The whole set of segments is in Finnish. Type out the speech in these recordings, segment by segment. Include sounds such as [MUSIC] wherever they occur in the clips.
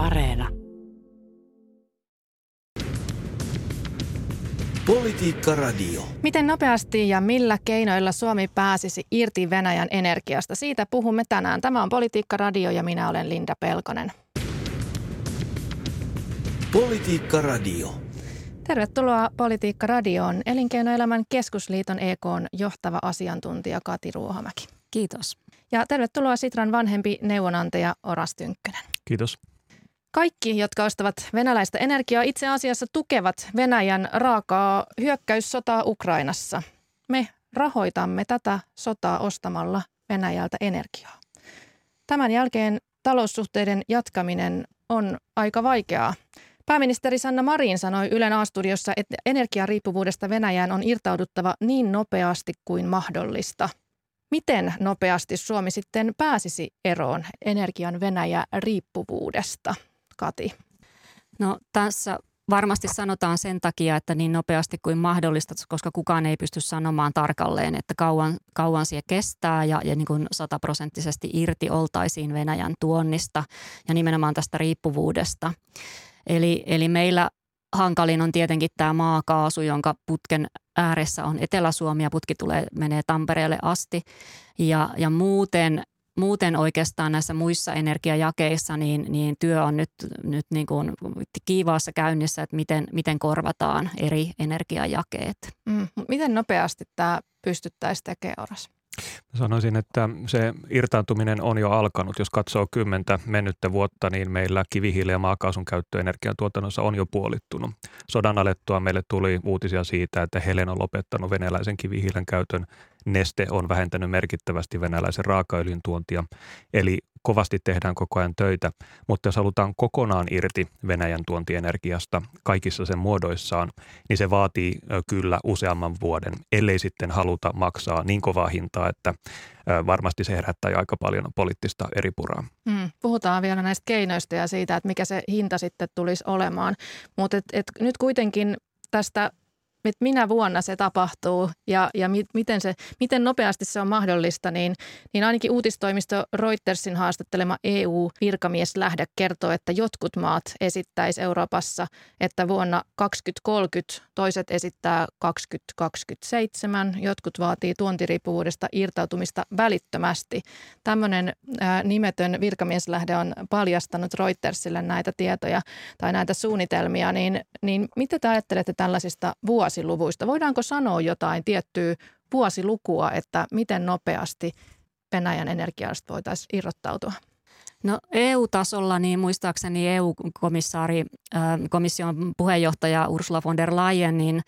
Areena. Politiikka Radio. Miten nopeasti ja millä keinoilla Suomi pääsisi irti Venäjän energiasta? Siitä puhumme tänään. Tämä on Politiikka Radio ja minä olen Linda Pelkonen. Politiikka Radio. Tervetuloa Politiikka Radioon. Elinkeinoelämän keskusliiton EKn johtava asiantuntija Kati Ruohomäki. Kiitos. Ja tervetuloa Sitran vanhempi neuvonantaja Oras Tynkkönen. Kiitos. Kaikki, jotka ostavat venäläistä energiaa, itse asiassa tukevat Venäjän raakaa hyökkäyssotaa Ukrainassa. Me rahoitamme tätä sotaa ostamalla Venäjältä energiaa. Tämän jälkeen taloussuhteiden jatkaminen on aika vaikeaa. Pääministeri Sanna Marin sanoi Ylen A-studiossa, että energiariippuvuudesta Venäjään on irtauduttava niin nopeasti kuin mahdollista. Miten nopeasti Suomi sitten pääsisi eroon energian Venäjä-riippuvuudesta? Kati? No tässä varmasti sanotaan sen takia, että niin nopeasti kuin mahdollista, koska kukaan ei pysty sanomaan tarkalleen, että kauan, kauan siihen kestää ja, ja niin kuin sataprosenttisesti irti oltaisiin Venäjän tuonnista ja nimenomaan tästä riippuvuudesta. Eli, eli meillä hankalin on tietenkin tämä maakaasu, jonka putken ääressä on Etelä-Suomi ja putki tulee, menee Tampereelle asti. Ja, ja muuten muuten oikeastaan näissä muissa energiajakeissa niin, niin työ on nyt, nyt niin kuin kiivaassa käynnissä, että miten, miten korvataan eri energiajakeet. Mm, miten nopeasti tämä pystyttäisiin tekemään, Oras? Sanoisin, että se irtaantuminen on jo alkanut. Jos katsoo kymmentä mennyttä vuotta, niin meillä kivihiilen ja maakaasun käyttö energiantuotannossa on jo puolittunut. Sodan alettua meille tuli uutisia siitä, että Helen on lopettanut venäläisen kivihiilen käytön Neste on vähentänyt merkittävästi venäläisen raakaöljyn tuontia, eli kovasti tehdään koko ajan töitä, mutta jos halutaan kokonaan irti Venäjän tuontienergiasta kaikissa sen muodoissaan, niin se vaatii kyllä useamman vuoden, ellei sitten haluta maksaa niin kovaa hintaa, että varmasti se herättää aika paljon poliittista eripuraa. Mm, puhutaan vielä näistä keinoista ja siitä, että mikä se hinta sitten tulisi olemaan, mutta et, et nyt kuitenkin tästä että minä vuonna se tapahtuu ja, ja mi, miten, se, miten nopeasti se on mahdollista, niin, niin ainakin uutistoimisto Reutersin haastattelema EU-virkamieslähde kertoo, että jotkut maat esittäisi Euroopassa, että vuonna 2030 toiset esittää 2027, jotkut vaatii tuontiriippuvuudesta irtautumista välittömästi. Tämmöinen ää, nimetön virkamieslähde on paljastanut Reutersille näitä tietoja tai näitä suunnitelmia, niin, niin mitä te ajattelette tällaisista vuosista? Vuosiluvuista. Voidaanko sanoa jotain tiettyä vuosilukua, että miten nopeasti Venäjän energiasta voitaisiin irrottautua? No EU-tasolla niin muistaakseni EU-komissaari, äh, komission puheenjohtaja Ursula von der Leyen niin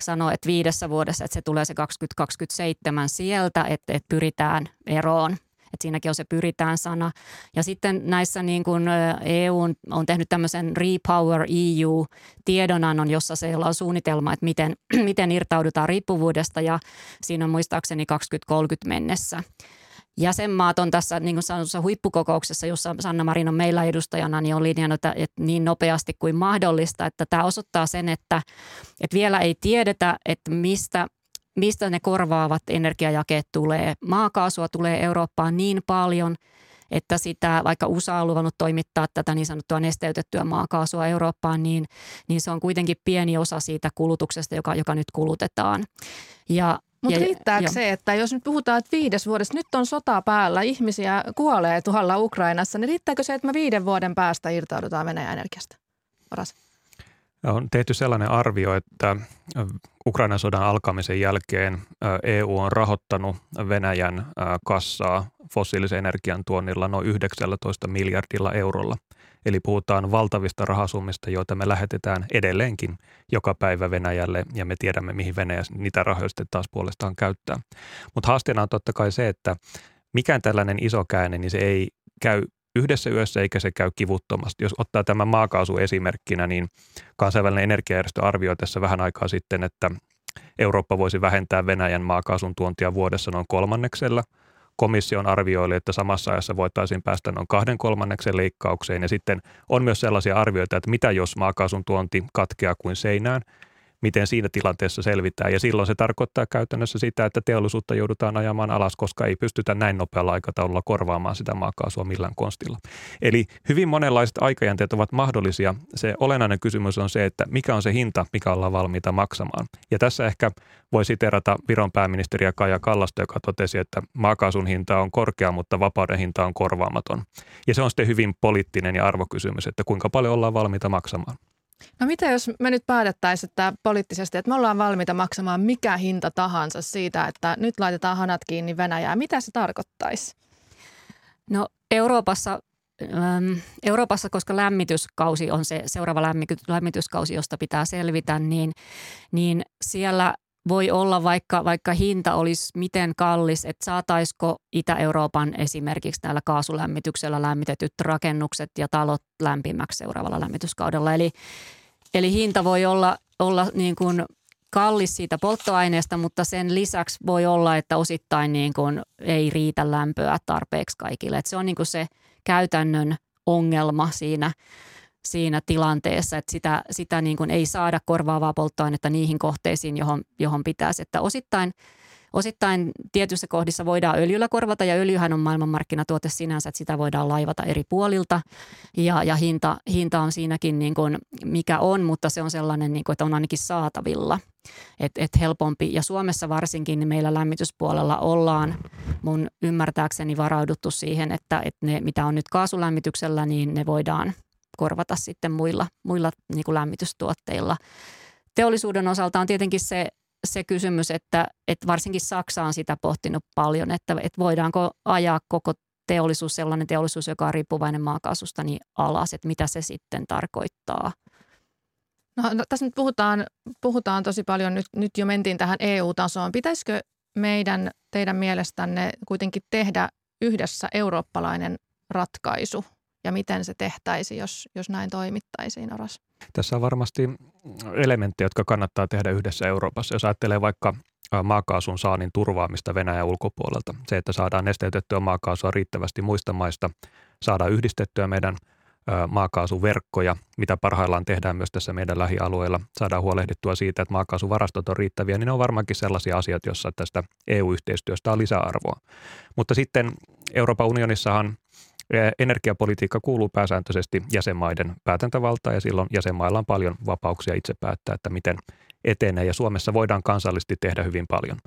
sanoi, että viidessä vuodessa, että se tulee se 2027 sieltä, että, että pyritään eroon että siinäkin on se pyritään sana. Ja sitten näissä niin kuin EU on tehnyt tämmöisen Repower EU-tiedonannon, jossa se on suunnitelma, että miten, [CLEARS THROAT] miten irtaudutaan riippuvuudesta ja siinä on muistaakseni 2030 mennessä. Jäsenmaat on tässä niin sanotussa huippukokouksessa, jossa Sanna Marin on meillä edustajana, niin on linjannut, että, että niin nopeasti kuin mahdollista. Että tämä osoittaa sen, että, että vielä ei tiedetä, että mistä mistä ne korvaavat energiajakeet tulee. Maakaasua tulee Eurooppaan niin paljon, että sitä, vaikka USA on luvannut toimittaa tätä niin sanottua nesteytettyä maakaasua Eurooppaan, niin, niin se on kuitenkin pieni osa siitä kulutuksesta, joka, joka nyt kulutetaan. Ja mutta riittääkö jo. se, että jos nyt puhutaan, että viides vuodessa, nyt on sota päällä, ihmisiä kuolee tuhalla Ukrainassa, niin riittääkö se, että me viiden vuoden päästä irtaudutaan Venäjän energiasta? Varas. On tehty sellainen arvio, että Ukrainan sodan alkamisen jälkeen EU on rahoittanut Venäjän kassaa fossiilisen energian tuonnilla noin 19 miljardilla eurolla. Eli puhutaan valtavista rahasummista, joita me lähetetään edelleenkin joka päivä Venäjälle ja me tiedämme, mihin Venäjä niitä rahoja sitten taas puolestaan käyttää. Mutta haasteena on totta kai se, että mikään tällainen iso käänne, niin se ei käy yhdessä yössä eikä se käy kivuttomasti. Jos ottaa tämän maakaasu esimerkkinä, niin kansainvälinen energiajärjestö arvioi tässä vähän aikaa sitten, että Eurooppa voisi vähentää Venäjän maakaasun tuontia vuodessa noin kolmanneksella. Komission arvioili, että samassa ajassa voitaisiin päästä noin kahden kolmanneksen leikkaukseen. Ja sitten on myös sellaisia arvioita, että mitä jos maakaasun tuonti katkeaa kuin seinään, miten siinä tilanteessa selvitään. Ja silloin se tarkoittaa käytännössä sitä, että teollisuutta joudutaan ajamaan alas, koska ei pystytä näin nopealla aikataululla korvaamaan sitä maakaasua millään konstilla. Eli hyvin monenlaiset aikajänteet ovat mahdollisia. Se olennainen kysymys on se, että mikä on se hinta, mikä ollaan valmiita maksamaan. Ja tässä ehkä voi siterata Viron pääministeriä Kaja Kallasta, joka totesi, että maakaasun hinta on korkea, mutta vapauden hinta on korvaamaton. Ja se on sitten hyvin poliittinen ja arvokysymys, että kuinka paljon ollaan valmiita maksamaan. No mitä jos me nyt päätettäisiin että poliittisesti, että me ollaan valmiita maksamaan mikä hinta tahansa siitä, että nyt laitetaan hanat kiinni Venäjää. Mitä se tarkoittaisi? No Euroopassa Euroopassa, koska lämmityskausi on se seuraava lämmityskausi, josta pitää selvitä, niin, niin siellä voi olla vaikka, vaikka hinta olisi miten kallis, että saataisiko Itä-Euroopan esimerkiksi näillä kaasulämmityksellä lämmitetyt rakennukset ja talot lämpimäksi seuraavalla lämmityskaudella. Eli, eli hinta voi olla, olla niin kuin kallis siitä polttoaineesta, mutta sen lisäksi voi olla, että osittain niin kuin ei riitä lämpöä tarpeeksi kaikille. Että se on niin kuin se käytännön ongelma siinä siinä tilanteessa, että sitä, sitä niin kuin ei saada korvaavaa polttoainetta niihin kohteisiin, johon, johon pitäisi. Että osittain, osittain tietyissä kohdissa voidaan öljyllä korvata ja öljyhän on maailmanmarkkinatuote sinänsä, että sitä voidaan laivata eri puolilta ja, ja hinta, hinta on siinäkin niin kuin mikä on, mutta se on sellainen, niin kuin, että on ainakin saatavilla. Että et helpompi. Ja Suomessa varsinkin niin meillä lämmityspuolella ollaan mun ymmärtääkseni varauduttu siihen, että, että ne mitä on nyt kaasulämmityksellä, niin ne voidaan – korvata sitten muilla, muilla niin kuin lämmitystuotteilla. Teollisuuden osalta on tietenkin se, se kysymys, että, että varsinkin Saksa on sitä pohtinut paljon, että, että voidaanko ajaa koko teollisuus, sellainen teollisuus, joka on riippuvainen maakaasusta, niin alas, että mitä se sitten tarkoittaa. No, no, tässä nyt puhutaan, puhutaan tosi paljon, nyt, nyt jo mentiin tähän EU-tasoon. Pitäisikö meidän teidän mielestänne kuitenkin tehdä yhdessä eurooppalainen ratkaisu ja miten se tehtäisiin, jos, jos näin toimittaisiin, Oras? Tässä on varmasti elementtejä, jotka kannattaa tehdä yhdessä Euroopassa. Jos ajattelee vaikka maakaasun saannin turvaamista Venäjän ulkopuolelta, se, että saadaan nesteytettyä maakaasua riittävästi muista maista, saadaan yhdistettyä meidän maakaasuverkkoja, mitä parhaillaan tehdään myös tässä meidän lähialueilla, saadaan huolehdittua siitä, että maakaasuvarastot on riittäviä, niin ne on varmaankin sellaisia asioita, joissa tästä EU-yhteistyöstä on lisäarvoa. Mutta sitten Euroopan unionissahan Energiapolitiikka kuuluu pääsääntöisesti jäsenmaiden päätäntävaltaan ja silloin jäsenmailla on paljon vapauksia itse päättää, että miten etenee ja Suomessa voidaan kansallisesti tehdä hyvin paljon.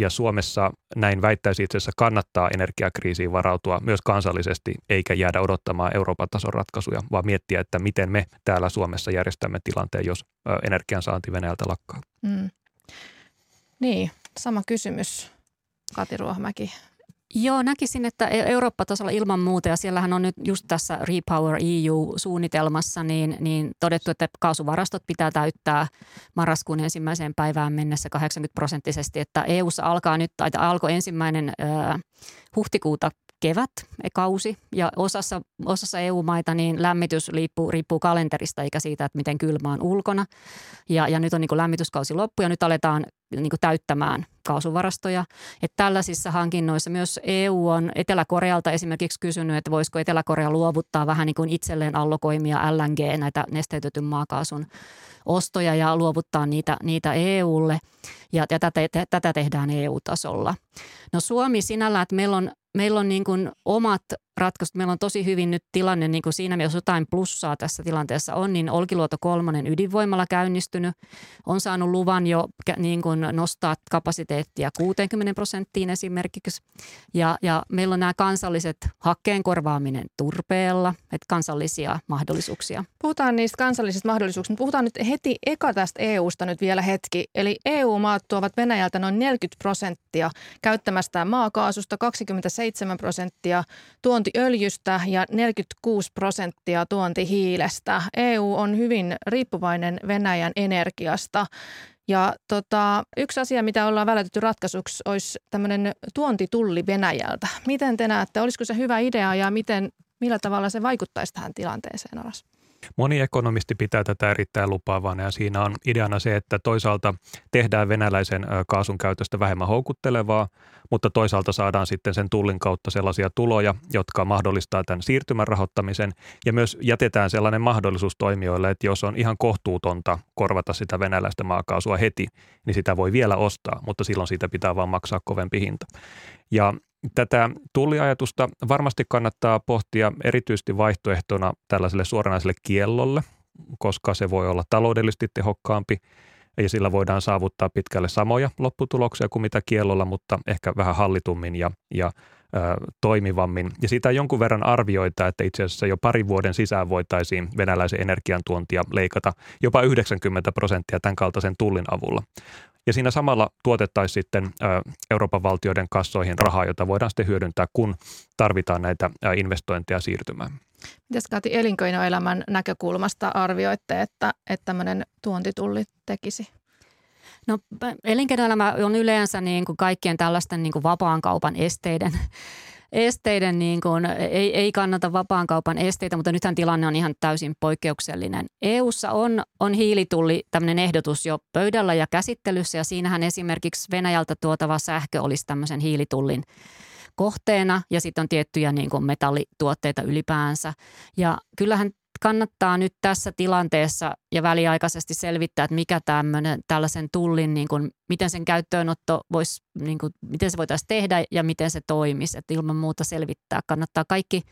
Ja Suomessa näin väittäisi itse asiassa kannattaa energiakriisiin varautua myös kansallisesti, eikä jäädä odottamaan Euroopan tason ratkaisuja, vaan miettiä, että miten me täällä Suomessa järjestämme tilanteen, jos energiansaanti Venäjältä lakkaa. Mm. Niin, sama kysymys, Kati Ruohomäki. Joo, näkisin, että e- Eurooppa-tasolla ilman muuta, ja siellähän on nyt just tässä Repower EU-suunnitelmassa, niin, niin todettu, että kaasuvarastot pitää täyttää marraskuun ensimmäiseen päivään mennessä 80 prosenttisesti, että EUssa alkaa nyt, tai alkoi ensimmäinen äh, huhtikuuta kevät, kausi, ja osassa, osassa EU-maita niin lämmitys riippuu, riippuu kalenterista eikä siitä, että miten kylmä on ulkona. Ja, ja nyt on niin kuin lämmityskausi loppu ja nyt aletaan niin kuin täyttämään kaasuvarastoja. Että tällaisissa hankinnoissa myös EU on Etelä-Korealta esimerkiksi kysynyt, että voisiko Etelä-Korea luovuttaa vähän niin kuin itselleen allokoimia LNG, näitä nesteytetyn maakaasun ostoja ja luovuttaa niitä, niitä EUlle. Ja, ja tätä, tätä tehdään EU-tasolla. No Suomi sinällä, että meillä on meillä on niin kuin omat ratkaisut. Meillä on tosi hyvin nyt tilanne, niin kuin siinä mielessä jotain plussaa tässä tilanteessa on, niin Olkiluoto kolmonen ydinvoimalla käynnistynyt. On saanut luvan jo niin kuin nostaa kapasiteettia 60 prosenttiin esimerkiksi. Ja, ja meillä on nämä kansalliset hakkeen korvaaminen turpeella, että kansallisia mahdollisuuksia. Puhutaan niistä kansallisista mahdollisuuksista. Puhutaan nyt heti eka tästä EUsta nyt vielä hetki. Eli EU-maat tuovat Venäjältä noin 40 prosenttia käyttämästään maakaasusta, 27 prosenttia tuonti tuontiöljystä ja 46 prosenttia tuontihiilestä. EU on hyvin riippuvainen Venäjän energiasta. Ja tota, yksi asia, mitä ollaan välätetty ratkaisuksi, olisi tämmöinen tuontitulli Venäjältä. Miten te näette, olisiko se hyvä idea ja miten, millä tavalla se vaikuttaisi tähän tilanteeseen, Oras? Moni ekonomisti pitää tätä erittäin lupaavana ja siinä on ideana se, että toisaalta tehdään venäläisen kaasun käytöstä vähemmän houkuttelevaa, mutta toisaalta saadaan sitten sen tullin kautta sellaisia tuloja, jotka mahdollistaa tämän siirtymän rahoittamisen ja myös jätetään sellainen mahdollisuus toimijoille, että jos on ihan kohtuutonta korvata sitä venäläistä maakaasua heti, niin sitä voi vielä ostaa, mutta silloin siitä pitää vaan maksaa kovempi hinta. Ja Tätä tulliajatusta varmasti kannattaa pohtia erityisesti vaihtoehtona tällaiselle suoranaiselle kiellolle, koska se voi olla taloudellisesti tehokkaampi ja sillä voidaan saavuttaa pitkälle samoja lopputuloksia kuin mitä kiellolla, mutta ehkä vähän hallitummin ja, ja ö, toimivammin. Ja siitä jonkun verran arvioita, että itse asiassa jo parin vuoden sisään voitaisiin venäläisen energiantuontia leikata jopa 90 prosenttia tämän kaltaisen tullin avulla. Ja siinä samalla tuotettaisiin sitten Euroopan valtioiden kassoihin rahaa, jota voidaan sitten hyödyntää, kun tarvitaan näitä investointeja siirtymään. Miten Kati elinkeinoelämän näkökulmasta arvioitte, että, että tämmöinen tuontitulli tekisi? No elinkeinoelämä on yleensä niin kuin kaikkien tällaisten niin kuin vapaan kaupan esteiden esteiden, niin kuin, ei, ei kannata vapaan kaupan esteitä, mutta nythän tilanne on ihan täysin poikkeuksellinen. EUssa on, on hiilitulli tämmöinen ehdotus jo pöydällä ja käsittelyssä ja siinähän esimerkiksi Venäjältä tuotava sähkö olisi tämmöisen hiilitullin kohteena ja sitten on tiettyjä niin kuin metallituotteita ylipäänsä. Ja kyllähän kannattaa nyt tässä tilanteessa ja väliaikaisesti selvittää, että mikä tämmöinen, tällaisen tullin, niin kuin, miten sen käyttöönotto voisi, niin kuin, miten se voitaisiin tehdä ja miten se toimisi. Että ilman muuta selvittää. Kannattaa kaikki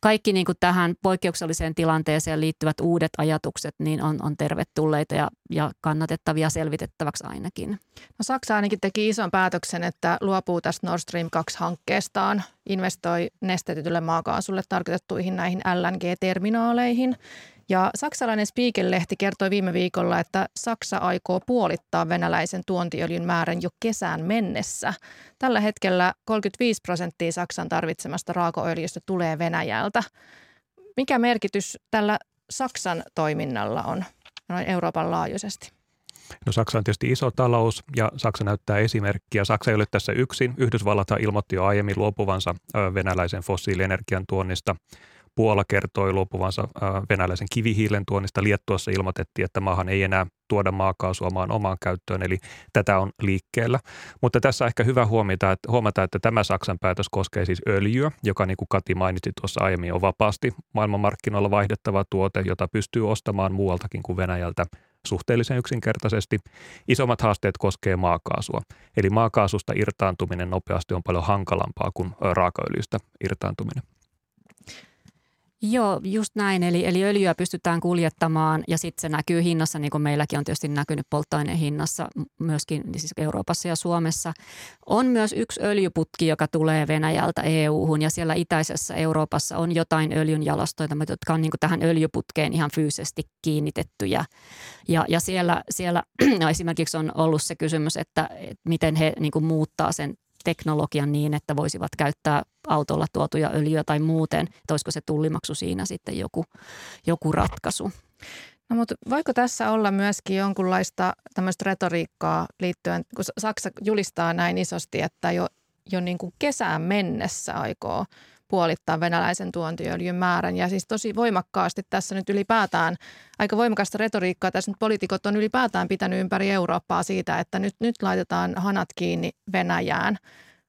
kaikki niin kuin tähän poikkeukselliseen tilanteeseen liittyvät uudet ajatukset niin on, on tervetulleita ja, ja kannatettavia selvitettäväksi ainakin. No Saksa ainakin teki ison päätöksen, että luopuu tästä Nord Stream 2-hankkeestaan, investoi nestetytylle maakaasulle tarkoitettuihin näihin LNG-terminaaleihin ja saksalainen Spiegel-lehti kertoi viime viikolla, että Saksa aikoo puolittaa venäläisen tuontiöljyn määrän jo kesään mennessä. Tällä hetkellä 35 prosenttia Saksan tarvitsemasta raakaöljystä tulee Venäjältä. Mikä merkitys tällä Saksan toiminnalla on noin Euroopan laajuisesti? No Saksa on tietysti iso talous ja Saksa näyttää esimerkkiä. Saksa ei ole tässä yksin. Yhdysvallat ilmoitti jo aiemmin luopuvansa venäläisen fossiilienergian tuonnista. Puola kertoi luopuvansa venäläisen kivihiilen tuonnista. Liettuassa ilmoitettiin, että maahan ei enää tuoda maakaasua maan omaan käyttöön, eli tätä on liikkeellä. Mutta tässä on ehkä hyvä huomata, että, huomata, että tämä Saksan päätös koskee siis öljyä, joka niin kuin Kati mainitsi tuossa aiemmin on vapaasti maailmanmarkkinoilla vaihdettava tuote, jota pystyy ostamaan muualtakin kuin Venäjältä suhteellisen yksinkertaisesti. Isommat haasteet koskee maakaasua. Eli maakaasusta irtaantuminen nopeasti on paljon hankalampaa kuin raakaöljystä irtaantuminen. Joo, just näin. Eli, eli öljyä pystytään kuljettamaan ja sitten se näkyy hinnassa, niin kuin meilläkin on tietysti näkynyt polttoaineen hinnassa myöskin siis Euroopassa ja Suomessa. On myös yksi öljyputki, joka tulee Venäjältä EU-hun ja siellä itäisessä Euroopassa on jotain öljynjalastoita, jotka on niin kuin tähän öljyputkeen ihan fyysisesti kiinnitettyjä. Ja, ja siellä, siellä [CLEARS THROAT] esimerkiksi on ollut se kysymys, että, että miten he niin kuin muuttaa sen teknologian niin, että voisivat käyttää autolla tuotuja öljyä tai muuten, että olisiko se tullimaksu siinä sitten joku, joku ratkaisu. No, mutta voiko tässä olla myöskin jonkunlaista tämmöistä retoriikkaa liittyen, kun Saksa julistaa näin isosti, että jo, jo niin kuin kesään mennessä aikoo puolittaa venäläisen tuontiöljyn määrän. Ja siis tosi voimakkaasti tässä nyt ylipäätään, aika voimakasta retoriikkaa tässä nyt poliitikot on ylipäätään pitänyt ympäri Eurooppaa siitä, että nyt, nyt laitetaan hanat kiinni Venäjään.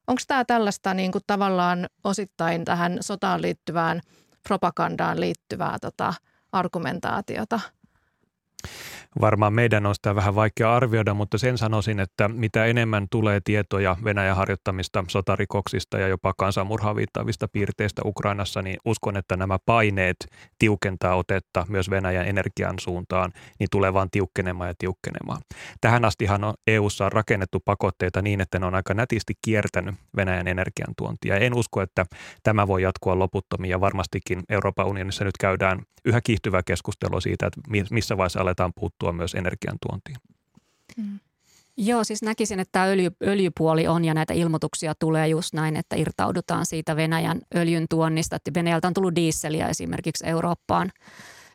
Onko tämä tällaista niin kuin tavallaan osittain tähän sotaan liittyvään propagandaan liittyvää tota, argumentaatiota – Varmaan meidän on sitä vähän vaikea arvioida, mutta sen sanoisin, että mitä enemmän tulee tietoja Venäjän harjoittamista sotarikoksista ja jopa kansanmurhaan viittaavista piirteistä Ukrainassa, niin uskon, että nämä paineet tiukentaa otetta myös Venäjän energian suuntaan, niin tulee vaan tiukkenemaan ja tiukkenemaan. Tähän astihan on EUssa on rakennettu pakotteita niin, että ne on aika nätisti kiertänyt Venäjän energiantuontia. En usko, että tämä voi jatkua loputtomiin ja varmastikin Euroopan unionissa nyt käydään yhä kiihtyvää keskustelua siitä, että missä vaiheessa aletaan puuttua myös energiantuontiin. Mm. Joo, siis näkisin, että tämä öljy, öljypuoli on ja näitä ilmoituksia tulee just näin, että irtaudutaan siitä Venäjän öljyn tuonnista. Venäjältä on tullut diisseliä esimerkiksi Eurooppaan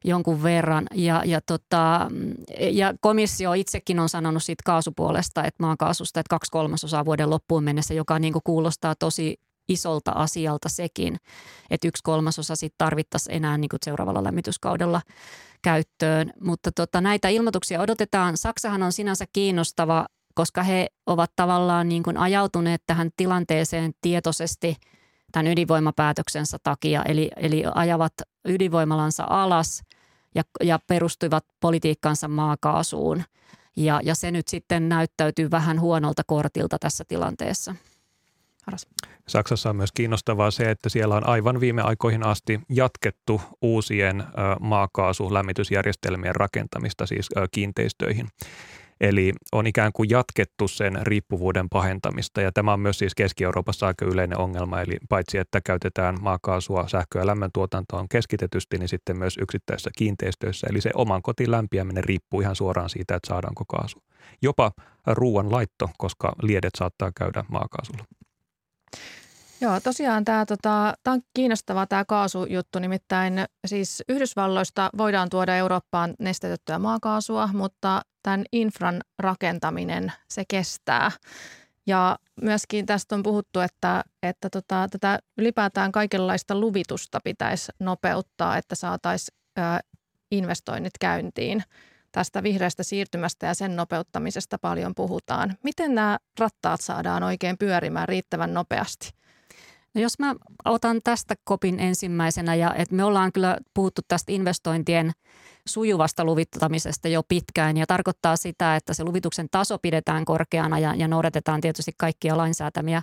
jonkun verran. Ja, ja, tota, ja komissio itsekin on sanonut siitä kaasupuolesta, että maakaasusta, että kaksi kolmasosaa vuoden loppuun mennessä, joka niin kuin kuulostaa tosi isolta asialta sekin, että yksi kolmasosa sitten tarvittaisiin enää niin kuin seuraavalla lämmityskaudella käyttöön. Mutta tota, näitä ilmoituksia odotetaan. Saksahan on sinänsä kiinnostava, koska he ovat tavallaan niin kuin ajautuneet tähän tilanteeseen tietoisesti tämän ydinvoimapäätöksensä takia. Eli, eli ajavat ydinvoimalansa alas ja, ja perustuivat politiikkansa maakaasuun. Ja, ja se nyt sitten näyttäytyy vähän huonolta kortilta tässä tilanteessa. Haras. Saksassa on myös kiinnostavaa se, että siellä on aivan viime aikoihin asti jatkettu uusien maakaasulämmitysjärjestelmien rakentamista siis kiinteistöihin. Eli on ikään kuin jatkettu sen riippuvuuden pahentamista ja tämä on myös siis Keski-Euroopassa aika yleinen ongelma. Eli paitsi että käytetään maakaasua sähkö- ja lämmöntuotantoon keskitetysti, niin sitten myös yksittäisissä kiinteistöissä. Eli se oman kotin lämpiäminen riippuu ihan suoraan siitä, että saadaanko kaasu. Jopa ruoan laitto, koska liedet saattaa käydä maakaasulla. Joo, tosiaan tämä, tota, on kiinnostava tämä kaasujuttu, nimittäin siis Yhdysvalloista voidaan tuoda Eurooppaan nestetettyä maakaasua, mutta tämän infran rakentaminen, se kestää. Ja myöskin tästä on puhuttu, että, että tota, tätä ylipäätään kaikenlaista luvitusta pitäisi nopeuttaa, että saataisiin investoinnit käyntiin. Tästä vihreästä siirtymästä ja sen nopeuttamisesta paljon puhutaan. Miten nämä rattaat saadaan oikein pyörimään riittävän nopeasti? No jos mä otan tästä kopin ensimmäisenä ja että me ollaan kyllä puhuttu tästä investointien sujuvasta luvittamisesta jo pitkään ja tarkoittaa sitä, että se luvituksen taso pidetään korkeana ja, ja noudatetaan tietysti kaikkia lainsäätämiä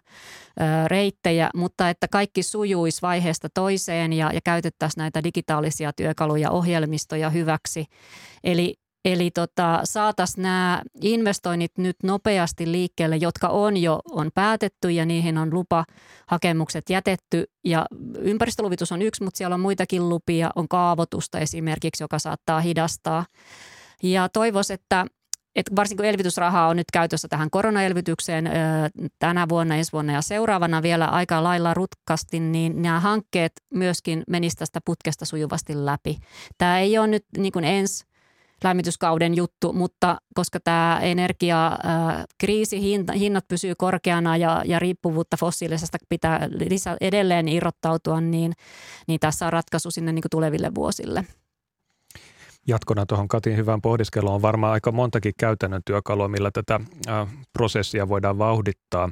ö, reittejä, mutta että kaikki sujuisi vaiheesta toiseen ja, ja käytettäisiin näitä digitaalisia työkaluja, ohjelmistoja hyväksi. Eli Eli tota, saataisiin nämä investoinnit nyt nopeasti liikkeelle, jotka on jo on päätetty ja niihin on lupahakemukset jätetty. Ja ympäristöluvitus on yksi, mutta siellä on muitakin lupia, on kaavoitusta esimerkiksi, joka saattaa hidastaa. Ja toivoisi, että että varsinkin kun elvytysrahaa on nyt käytössä tähän koronaelvytykseen tänä vuonna, ensi vuonna ja seuraavana vielä aika lailla rutkasti, niin nämä hankkeet myöskin menisivät tästä putkesta sujuvasti läpi. Tämä ei ole nyt niin kuin ensi lämmityskauden juttu, mutta koska tämä energiakriisi, hinnat pysyy korkeana ja, ja riippuvuutta fossiilisesta pitää lisä, edelleen irrottautua, niin, niin tässä on ratkaisu sinne niin tuleville vuosille. Jatkona tuohon Katin hyvään pohdiskeluun on varmaan aika montakin käytännön työkalua, millä tätä prosessia voidaan vauhdittaa.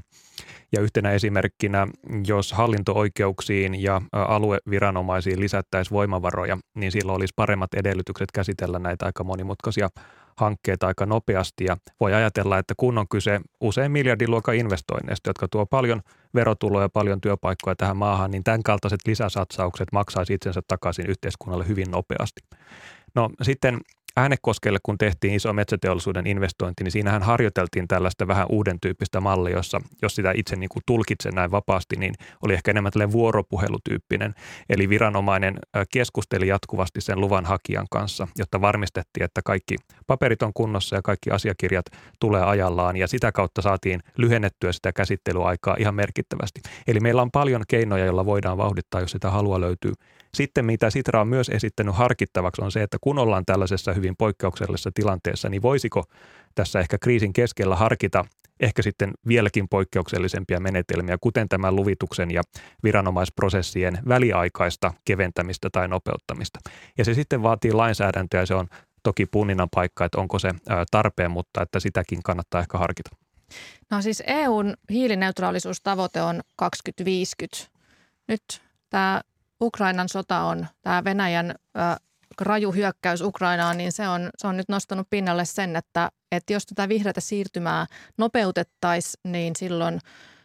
Ja yhtenä esimerkkinä, jos hallinto-oikeuksiin ja alueviranomaisiin lisättäisiin voimavaroja, niin silloin olisi paremmat edellytykset käsitellä näitä aika monimutkaisia hankkeita aika nopeasti. Ja voi ajatella, että kun on kyse usein miljardiluokan investoinneista, jotka tuo paljon verotuloja ja paljon työpaikkoja tähän maahan, niin tämän kaltaiset lisäsatsaukset maksaisi itsensä takaisin yhteiskunnalle hyvin nopeasti. No sitten Äänekoskelle, kun tehtiin iso metsäteollisuuden investointi, niin siinähän harjoiteltiin tällaista vähän uuden tyyppistä mallia, jossa, jos sitä itse niin kuin tulkitsen näin vapaasti, niin oli ehkä enemmän tällainen vuoropuhelutyyppinen. Eli viranomainen keskusteli jatkuvasti sen luvan hakijan kanssa, jotta varmistettiin, että kaikki paperit on kunnossa ja kaikki asiakirjat tulee ajallaan ja sitä kautta saatiin lyhennettyä sitä käsittelyaikaa ihan merkittävästi. Eli meillä on paljon keinoja, joilla voidaan vauhdittaa, jos sitä halua löytyy sitten mitä Sitra on myös esittänyt harkittavaksi on se, että kun ollaan tällaisessa hyvin poikkeuksellisessa tilanteessa, niin voisiko tässä ehkä kriisin keskellä harkita ehkä sitten vieläkin poikkeuksellisempia menetelmiä, kuten tämän luvituksen ja viranomaisprosessien väliaikaista keventämistä tai nopeuttamista. Ja se sitten vaatii lainsäädäntöä ja se on toki punninnan paikka, että onko se tarpeen, mutta että sitäkin kannattaa ehkä harkita. No siis EUn hiilineutraalisuustavoite on 2050. Nyt tämä Ukrainan sota on, tämä Venäjän äh, raju hyökkäys Ukrainaan, niin se on, se on nyt nostanut pinnalle sen, että, että jos tätä vihreätä siirtymää nopeutettaisiin, niin silloin,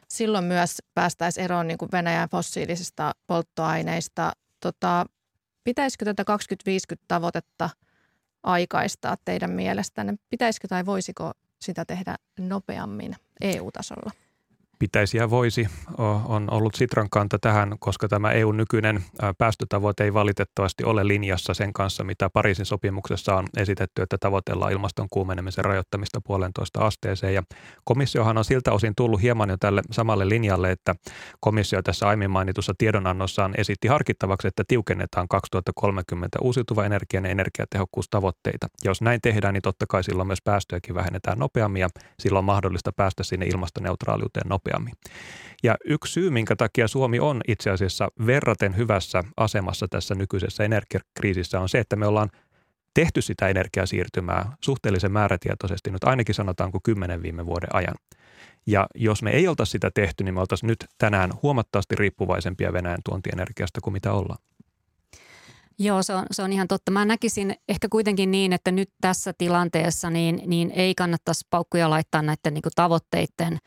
silloin myös päästäisiin eroon niin kuin Venäjän fossiilisista polttoaineista. Tota, pitäisikö tätä 2050 tavoitetta aikaistaa teidän mielestänne? Pitäisikö tai voisiko sitä tehdä nopeammin EU-tasolla? Pitäisi ja voisi on ollut Sitran kanta tähän, koska tämä eu nykyinen päästötavoite ei valitettavasti ole linjassa sen kanssa, mitä Pariisin sopimuksessa on esitetty, että tavoitellaan ilmaston kuumenemisen rajoittamista puolentoista asteeseen. Ja komissiohan on siltä osin tullut hieman jo tälle samalle linjalle, että komissio tässä aiemmin mainitussa tiedonannossaan esitti harkittavaksi, että tiukennetaan 2030 uusiutuva energian ja energiatehokkuustavoitteita. Jos näin tehdään, niin totta kai silloin myös päästöjäkin vähennetään nopeammin ja silloin on mahdollista päästä sinne ilmastoneutraaliuteen nopeammin nopeammin. Ja yksi syy, minkä takia Suomi on itse asiassa verraten hyvässä asemassa tässä nykyisessä energiakriisissä on se, että me ollaan tehty sitä energiasiirtymää suhteellisen määrätietoisesti nyt ainakin sanotaanko kymmenen viime vuoden ajan. Ja jos me ei oltaisi sitä tehty, niin me oltaisiin nyt tänään huomattavasti riippuvaisempia Venäjän tuontienergiasta kuin mitä ollaan. Joo, se on, se on ihan totta. Mä näkisin ehkä kuitenkin niin, että nyt tässä tilanteessa niin, niin ei kannattaisi paukkuja laittaa näiden niin tavoitteiden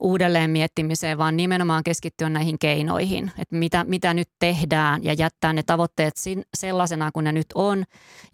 uudelleen miettimiseen, vaan nimenomaan keskittyä näihin keinoihin, että mitä, mitä nyt tehdään ja jättää ne tavoitteet sellaisena kuin ne nyt on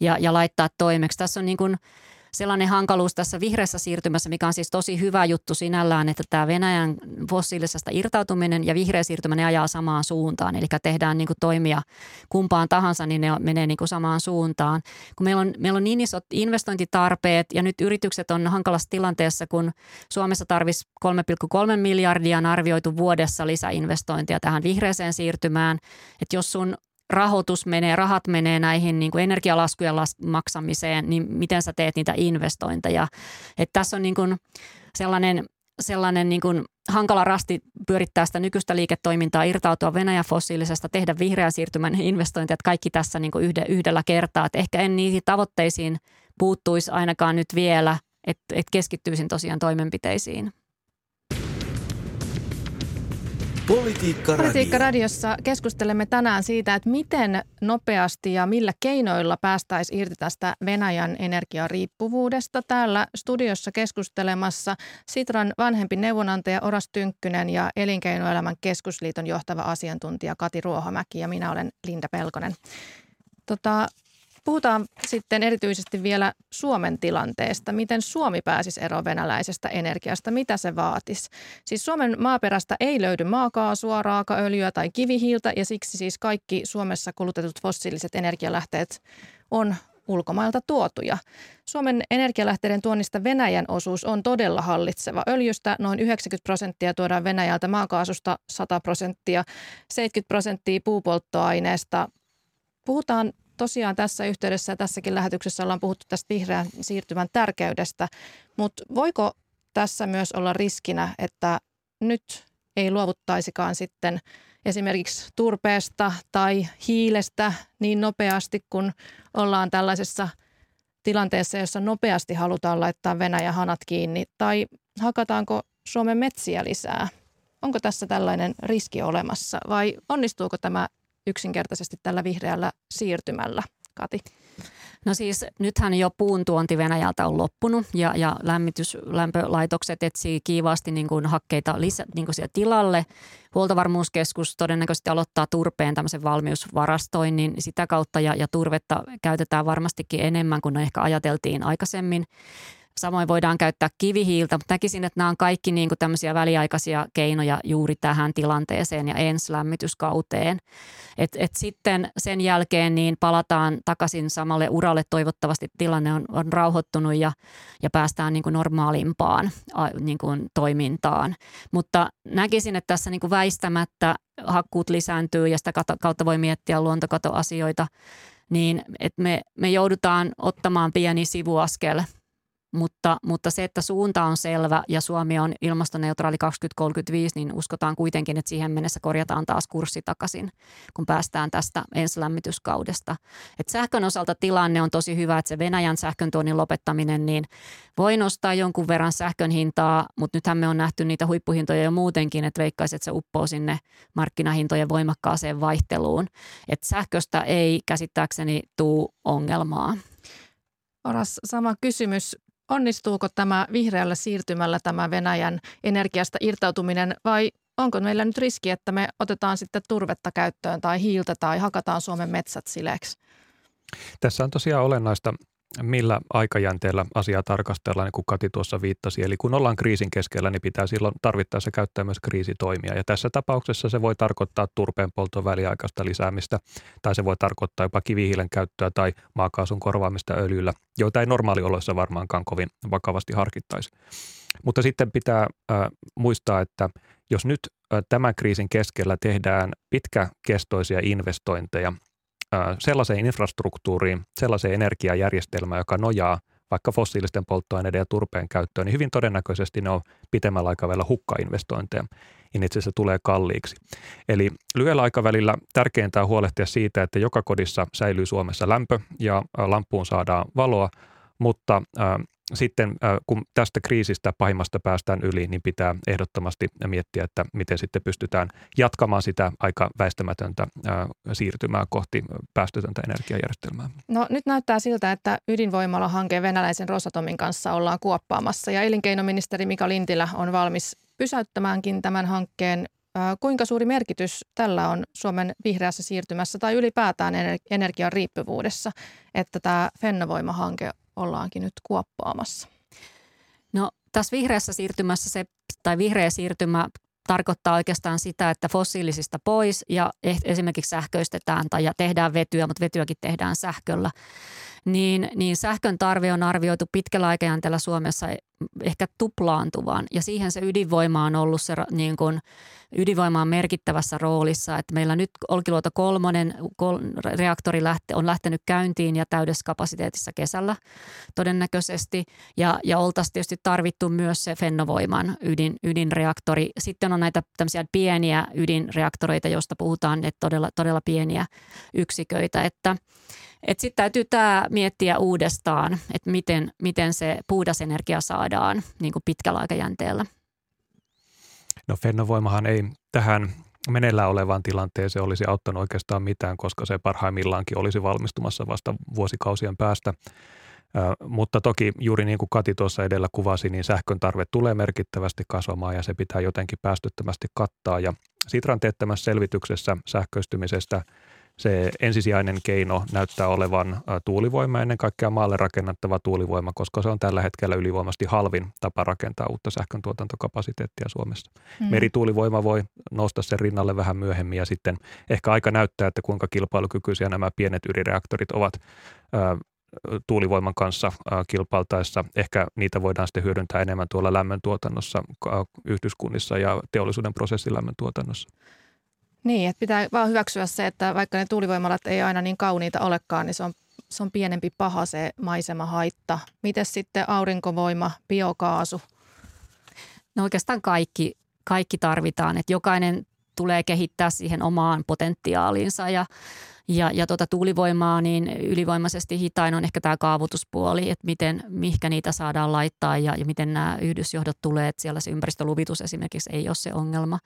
ja, ja laittaa toimeksi. Tässä on niin kuin – sellainen hankaluus tässä vihreässä siirtymässä, mikä on siis tosi hyvä juttu sinällään, että tämä Venäjän fossiilisesta irtautuminen ja vihreä siirtymä ne ajaa samaan suuntaan. Eli tehdään niin kuin toimia kumpaan tahansa, niin ne menee niin kuin samaan suuntaan. Kun meillä on, meillä on niin isot investointitarpeet ja nyt yritykset on hankalassa tilanteessa, kun Suomessa tarvisi 3,3 miljardia on arvioitu vuodessa lisäinvestointia tähän vihreäseen siirtymään. Että jos sun rahoitus menee, rahat menee näihin niin kuin energialaskujen las- maksamiseen, niin miten sä teet niitä investointeja. Että tässä on niin kuin sellainen, sellainen niin kuin hankala rasti pyörittää sitä nykyistä liiketoimintaa, irtautua Venäjän fossiilisesta, tehdä vihreän siirtymän investointeja, että kaikki tässä niin kuin yhdellä kertaa. Että ehkä en niihin tavoitteisiin puuttuisi ainakaan nyt vielä, että, että keskittyisin tosiaan toimenpiteisiin. Politiikka, Politiikka radiossa keskustelemme tänään siitä, että miten nopeasti ja millä keinoilla päästäisiin irti tästä Venäjän energiariippuvuudesta. Täällä studiossa keskustelemassa Sitran vanhempi neuvonantaja Oras Tynkkynen ja Elinkeinoelämän keskusliiton johtava asiantuntija Kati Ruohomäki ja minä olen Linda Pelkonen. Tota, Puhutaan sitten erityisesti vielä Suomen tilanteesta. Miten Suomi pääsisi eroon venäläisestä energiasta? Mitä se vaatisi? Siis Suomen maaperästä ei löydy maakaasua, raakaöljyä tai kivihiiltä ja siksi siis kaikki Suomessa kulutetut fossiiliset energialähteet on ulkomailta tuotuja. Suomen energialähteiden tuonnista Venäjän osuus on todella hallitseva. Öljystä noin 90 prosenttia tuodaan Venäjältä, maakaasusta 100 prosenttia, 70 prosenttia puupolttoaineesta. Puhutaan tosiaan tässä yhteydessä ja tässäkin lähetyksessä ollaan puhuttu tästä vihreän siirtymän tärkeydestä, mutta voiko tässä myös olla riskinä, että nyt ei luovuttaisikaan sitten esimerkiksi turpeesta tai hiilestä niin nopeasti, kun ollaan tällaisessa tilanteessa, jossa nopeasti halutaan laittaa Venäjä hanat kiinni, tai hakataanko Suomen metsiä lisää? Onko tässä tällainen riski olemassa vai onnistuuko tämä yksinkertaisesti tällä vihreällä siirtymällä, Kati? No siis nythän jo puun tuonti Venäjältä on loppunut ja, ja lämmityslämpölaitokset etsii kiivaasti niin kuin hakkeita lisä, niin kuin tilalle. Huoltovarmuuskeskus todennäköisesti aloittaa turpeen tämmöisen valmiusvarastoinnin sitä kautta ja, ja turvetta käytetään varmastikin enemmän kuin ehkä ajateltiin aikaisemmin. Samoin voidaan käyttää kivihiiltä, mutta näkisin, että nämä on kaikki niin kuin tämmöisiä väliaikaisia keinoja juuri tähän tilanteeseen ja ensi lämmityskauteen. Et, et sitten sen jälkeen niin palataan takaisin samalle uralle. Toivottavasti tilanne on, on rauhoittunut ja, ja päästään niin kuin normaalimpaan niin kuin toimintaan. Mutta näkisin, että tässä niin kuin väistämättä hakkuut lisääntyy ja sitä kautta voi miettiä luontokatoasioita niin että me, me joudutaan ottamaan pieni sivuaskel – mutta, mutta se, että suunta on selvä ja Suomi on ilmastoneutraali 2035, niin uskotaan kuitenkin, että siihen mennessä korjataan taas kurssi takaisin, kun päästään tästä ensilämmityskaudesta. Et sähkön osalta tilanne on tosi hyvä, että se Venäjän sähkön tuonnin lopettaminen niin voi nostaa jonkun verran sähkön hintaa, mutta nythän me on nähty niitä huippuhintoja jo muutenkin, että veikkaisi, että se uppoo sinne markkinahintojen voimakkaaseen vaihteluun. Et sähköstä ei käsittääkseni tuu ongelmaa. Oras, sama kysymys onnistuuko tämä vihreällä siirtymällä tämä Venäjän energiasta irtautuminen vai onko meillä nyt riski, että me otetaan sitten turvetta käyttöön tai hiiltä tai hakataan Suomen metsät sileeksi? Tässä on tosiaan olennaista millä aikajänteellä asiaa tarkastellaan, niin kuin Kati tuossa viittasi. Eli kun ollaan kriisin keskellä, niin pitää silloin tarvittaessa käyttää myös kriisitoimia. Ja tässä tapauksessa se voi tarkoittaa turpeen polton väliaikaista lisäämistä, tai se voi tarkoittaa jopa kivihiilen käyttöä tai maakaasun korvaamista öljyllä, joita ei normaalioloissa varmaankaan kovin vakavasti harkittaisi. Mutta sitten pitää äh, muistaa, että jos nyt tämän kriisin keskellä tehdään pitkäkestoisia investointeja sellaiseen infrastruktuuriin, sellaiseen energiajärjestelmään, joka nojaa vaikka fossiilisten polttoaineiden ja turpeen käyttöön, niin hyvin todennäköisesti ne on pitemmällä aikavälillä hukkainvestointeja niin itse asiassa tulee kalliiksi. Eli lyhyellä aikavälillä tärkeintä on huolehtia siitä, että joka kodissa säilyy Suomessa lämpö ja lampuun saadaan valoa, mutta sitten kun tästä kriisistä pahimmasta päästään yli, niin pitää ehdottomasti miettiä, että miten sitten pystytään jatkamaan sitä aika väistämätöntä siirtymää kohti päästötöntä energiajärjestelmää. No nyt näyttää siltä, että ydinvoimala-hanke venäläisen Rosatomin kanssa ollaan kuoppaamassa ja elinkeinoministeri Mika Lintilä on valmis pysäyttämäänkin tämän hankkeen. Kuinka suuri merkitys tällä on Suomen vihreässä siirtymässä tai ylipäätään energian riippuvuudessa, että tämä Fennovoima-hanke ollaankin nyt kuoppaamassa? No tässä vihreässä siirtymässä se, tai vihreä siirtymä tarkoittaa oikeastaan sitä, että fossiilisista pois ja esimerkiksi sähköistetään tai ja tehdään vetyä, mutta vetyäkin tehdään sähköllä niin, niin sähkön tarve on arvioitu pitkällä aikajänteellä Suomessa ehkä tuplaantuvan. Ja siihen se ydinvoima on ollut se niin kuin, ydinvoima on merkittävässä roolissa. Että meillä nyt Olkiluoto kolmonen kol, reaktori lähte, on lähtenyt käyntiin ja täydessä kapasiteetissa kesällä todennäköisesti. Ja, ja oltaisiin tietysti tarvittu myös se Fennovoiman ydin, ydinreaktori. Sitten on näitä tämmöisiä pieniä ydinreaktoreita, joista puhutaan, että todella, todella pieniä yksiköitä. Että sitten täytyy tämä miettiä uudestaan, että miten, miten se puhdas energia saadaan niin kuin pitkällä aikajänteellä. No Fennovoimahan ei tähän meneillään olevaan tilanteeseen olisi auttanut oikeastaan mitään, koska se parhaimmillaankin olisi valmistumassa vasta vuosikausien päästä. mutta toki juuri niin kuin Kati tuossa edellä kuvasi, niin sähkön tarve tulee merkittävästi kasvamaan ja se pitää jotenkin päästöttömästi kattaa. Ja Sitran teettämässä selvityksessä sähköistymisestä – se ensisijainen keino näyttää olevan tuulivoima, ennen kaikkea maalle rakennettava tuulivoima, koska se on tällä hetkellä ylivoimasti halvin tapa rakentaa uutta sähkön tuotantokapasiteettia Suomessa. Hmm. Merituulivoima voi nousta sen rinnalle vähän myöhemmin ja sitten ehkä aika näyttää, että kuinka kilpailukykyisiä nämä pienet ydinreaktorit ovat tuulivoiman kanssa kilpailtaessa. Ehkä niitä voidaan sitten hyödyntää enemmän tuolla lämmöntuotannossa, yhdyskunnissa ja teollisuuden prosessilämmön tuotannossa. Niin, että pitää vaan hyväksyä se, että vaikka ne tuulivoimalat ei aina niin kauniita olekaan, niin se on, se on pienempi paha se haitta. Miten sitten aurinkovoima, biokaasu? No oikeastaan kaikki, kaikki tarvitaan, että jokainen tulee kehittää siihen omaan potentiaaliinsa ja ja, ja tuota tuulivoimaa, niin ylivoimaisesti hitain on ehkä tämä kaavoituspuoli, että miten, mihinkä niitä saadaan laittaa ja, ja miten nämä yhdysjohdot tulee, että siellä se ympäristöluvitus esimerkiksi ei ole se ongelma.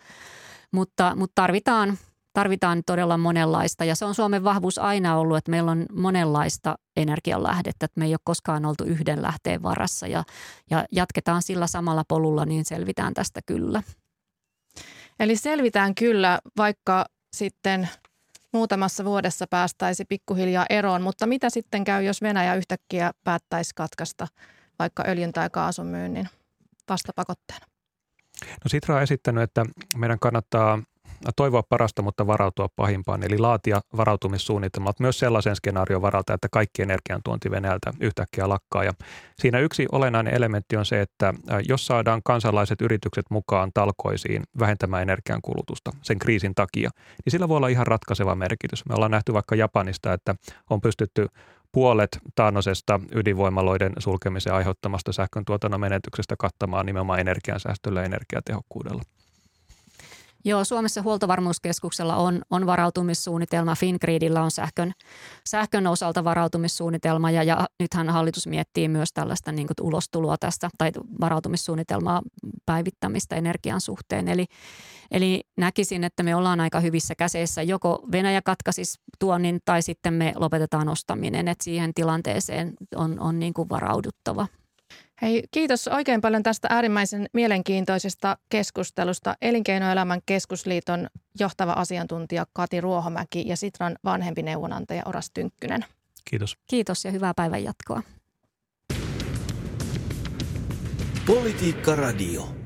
Mutta, mutta tarvitaan, tarvitaan todella monenlaista ja se on Suomen vahvuus aina ollut, että meillä on monenlaista energianlähdettä, että me ei ole koskaan oltu yhden lähteen varassa ja, ja jatketaan sillä samalla polulla, niin selvitään tästä kyllä. Eli selvitään kyllä, vaikka sitten muutamassa vuodessa päästäisi pikkuhiljaa eroon, mutta mitä sitten käy, jos Venäjä yhtäkkiä päättäisi katkaista vaikka öljyn tai kaasun myynnin vastapakotteena? No Sitra on esittänyt, että meidän kannattaa toivoa parasta, mutta varautua pahimpaan, eli laatia varautumissuunnitelmat myös sellaisen skenaarion varalta, että kaikki energiantuonti Venäjältä yhtäkkiä lakkaa. Ja siinä yksi olennainen elementti on se, että jos saadaan kansalaiset yritykset mukaan talkoisiin vähentämään energiankulutusta sen kriisin takia, niin sillä voi olla ihan ratkaiseva merkitys. Me ollaan nähty vaikka Japanista, että on pystytty puolet taannosesta ydinvoimaloiden sulkemisen aiheuttamasta sähkön tuotannon menetyksestä kattamaan nimenomaan energiansäästöllä ja energiatehokkuudella. Joo, Suomessa huoltovarmuuskeskuksella on, on varautumissuunnitelma. Fingridillä on sähkön, sähkön osalta varautumissuunnitelma ja, ja nythän hallitus miettii myös tällaista niin kuin ulostuloa tästä tai varautumissuunnitelmaa päivittämistä energian suhteen. Eli, eli näkisin, että me ollaan aika hyvissä käseissä. Joko Venäjä katkaisisi tuonnin tai sitten me lopetetaan ostaminen. Että siihen tilanteeseen on, on niin kuin varauduttava. Hei, kiitos oikein paljon tästä äärimmäisen mielenkiintoisesta keskustelusta. Elinkeinoelämän keskusliiton johtava asiantuntija Kati Ruohomäki ja Sitran vanhempi neuvonantaja Oras Tynkkynen. Kiitos. Kiitos ja hyvää päivän jatkoa. Politiikka Radio.